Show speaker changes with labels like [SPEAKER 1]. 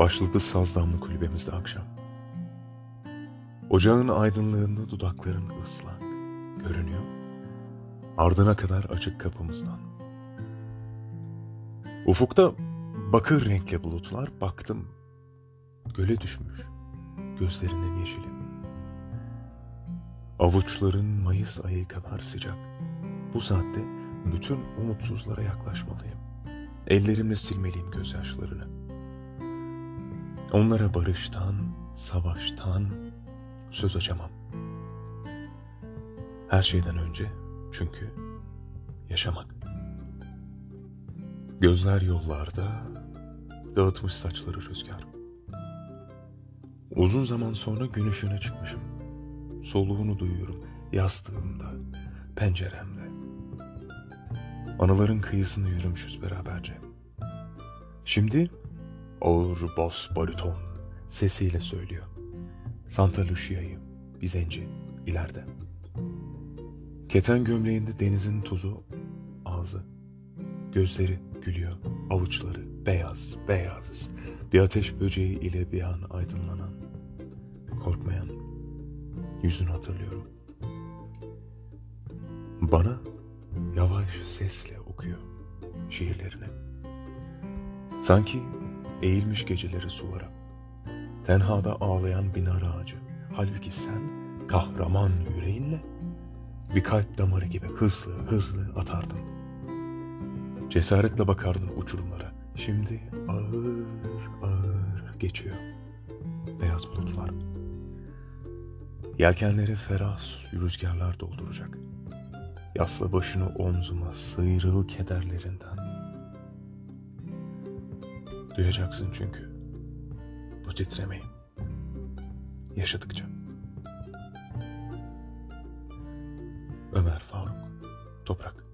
[SPEAKER 1] Başladı sazlamlı kulübemizde akşam. Ocağın aydınlığında dudakların ıslak görünüyor. Ardına kadar açık kapımızdan. Ufukta bakır renkli bulutlar baktım. Göle düşmüş gözlerinden yeşili. Avuçların Mayıs ayı kadar sıcak. Bu saatte bütün umutsuzlara yaklaşmalıyım. Ellerimle silmeliyim gözyaşlarını. Onlara barıştan, savaştan söz açamam. Her şeyden önce çünkü yaşamak. Gözler yollarda, dağıtmış saçları rüzgar. Uzun zaman sonra gün ışığına çıkmışım. Soluğunu duyuyorum yastığımda, penceremde. Anıların kıyısını yürümüşüz beraberce. Şimdi ağır bas bariton sesiyle söylüyor. Santa Lucia'yı, bir zenci, ileride. Keten gömleğinde denizin tuzu, ağzı. Gözleri gülüyor, avuçları beyaz, beyaz. Bir ateş böceği ile bir an aydınlanan, korkmayan yüzünü hatırlıyorum. Bana yavaş sesle okuyor şiirlerini. Sanki eğilmiş geceleri sulara. Tenhada ağlayan bir nar ağacı. Halbuki sen kahraman yüreğinle bir kalp damarı gibi hızlı hızlı atardın. Cesaretle bakardın uçurumlara. Şimdi ağır ağır geçiyor beyaz bulutlar. Yelkenleri ferah rüzgarlar dolduracak. Yasla başını omzuma sıyrıl kederlerinden. Duyacaksın çünkü. Bu titremeyi yaşadıkça. Ömer Faruk Toprak